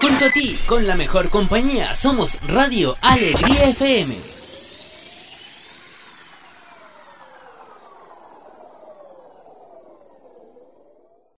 Junto a ti, con la mejor compañía, somos Radio Alegría FM.